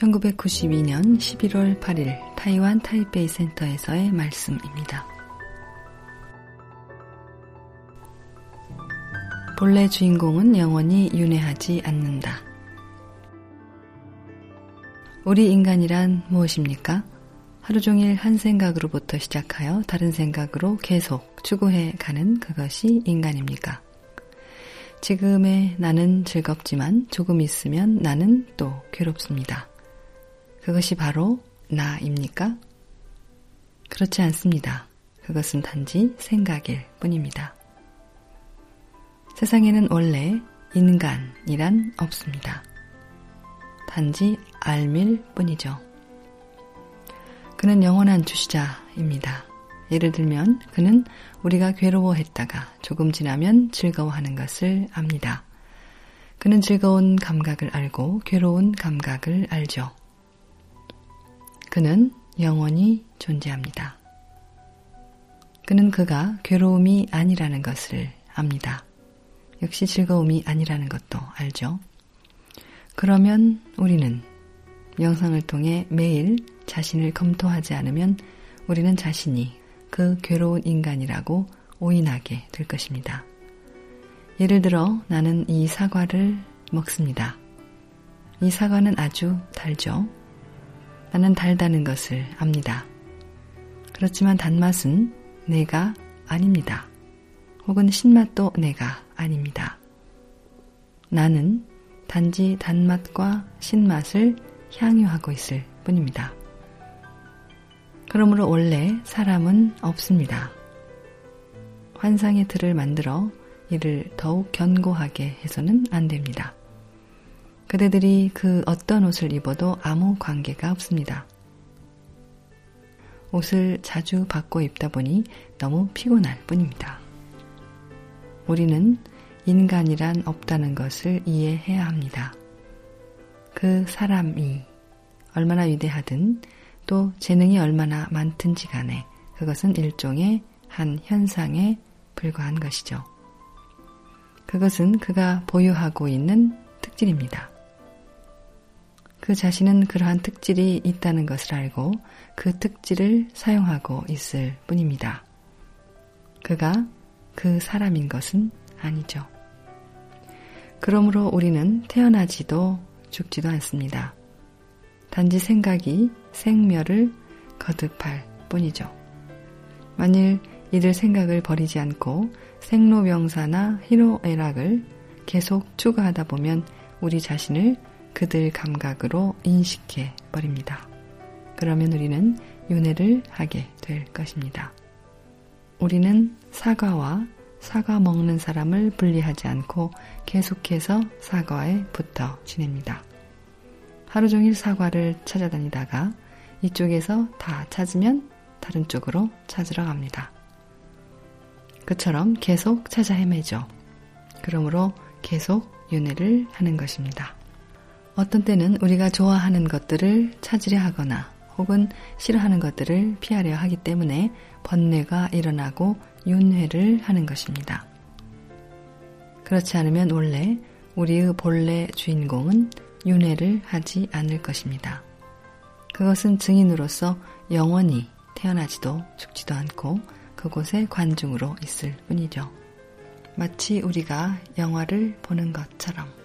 1992년 11월 8일 타이완 타이베이 센터에서의 말씀입니다. 본래 주인공은 영원히 윤회하지 않는다. 우리 인간이란 무엇입니까? 하루 종일 한 생각으로부터 시작하여 다른 생각으로 계속 추구해 가는 그것이 인간입니까? 지금의 나는 즐겁지만 조금 있으면 나는 또 괴롭습니다. 그것이 바로 나입니까? 그렇지 않습니다. 그것은 단지 생각일 뿐입니다. 세상에는 원래 인간이란 없습니다. 단지 알밀 뿐이죠. 그는 영원한 주시자입니다. 예를 들면 그는 우리가 괴로워했다가 조금 지나면 즐거워하는 것을 압니다. 그는 즐거운 감각을 알고 괴로운 감각을 알죠. 그는 영원히 존재합니다. 그는 그가 괴로움이 아니라는 것을 압니다. 역시 즐거움이 아니라는 것도 알죠. 그러면 우리는 영상을 통해 매일 자신을 검토하지 않으면 우리는 자신이 그 괴로운 인간이라고 오인하게 될 것입니다. 예를 들어 나는 이 사과를 먹습니다. 이 사과는 아주 달죠. 나는 달다는 것을 압니다. 그렇지만 단맛은 내가 아닙니다. 혹은 신맛도 내가 아닙니다. 나는 단지 단맛과 신맛을 향유하고 있을 뿐입니다. 그러므로 원래 사람은 없습니다. 환상의 틀을 만들어 이를 더욱 견고하게 해서는 안 됩니다. 그대들이 그 어떤 옷을 입어도 아무 관계가 없습니다. 옷을 자주 바꿔 입다 보니 너무 피곤할 뿐입니다. 우리는 인간이란 없다는 것을 이해해야 합니다. 그 사람이 얼마나 위대하든 또 재능이 얼마나 많든지 간에 그것은 일종의 한 현상에 불과한 것이죠. 그것은 그가 보유하고 있는 특질입니다. 그 자신은 그러한 특질이 있다는 것을 알고 그 특질을 사용하고 있을 뿐입니다. 그가 그 사람인 것은 아니죠. 그러므로 우리는 태어나지도 죽지도 않습니다. 단지 생각이 생멸을 거듭할 뿐이죠. 만일 이들 생각을 버리지 않고 생로병사나 희로애락을 계속 추구하다 보면 우리 자신을 그들 감각으로 인식해 버립니다. 그러면 우리는 윤회를 하게 될 것입니다. 우리는 사과와 사과 먹는 사람을 분리하지 않고 계속해서 사과에 붙어 지냅니다. 하루 종일 사과를 찾아다니다가 이쪽에서 다 찾으면 다른 쪽으로 찾으러 갑니다. 그처럼 계속 찾아 헤매죠. 그러므로 계속 윤회를 하는 것입니다. 어떤 때는 우리가 좋아하는 것들을 찾으려 하거나 혹은 싫어하는 것들을 피하려 하기 때문에 번뇌가 일어나고 윤회를 하는 것입니다. 그렇지 않으면 원래 우리의 본래 주인공은 윤회를 하지 않을 것입니다. 그것은 증인으로서 영원히 태어나지도 죽지도 않고 그곳에 관중으로 있을 뿐이죠. 마치 우리가 영화를 보는 것처럼.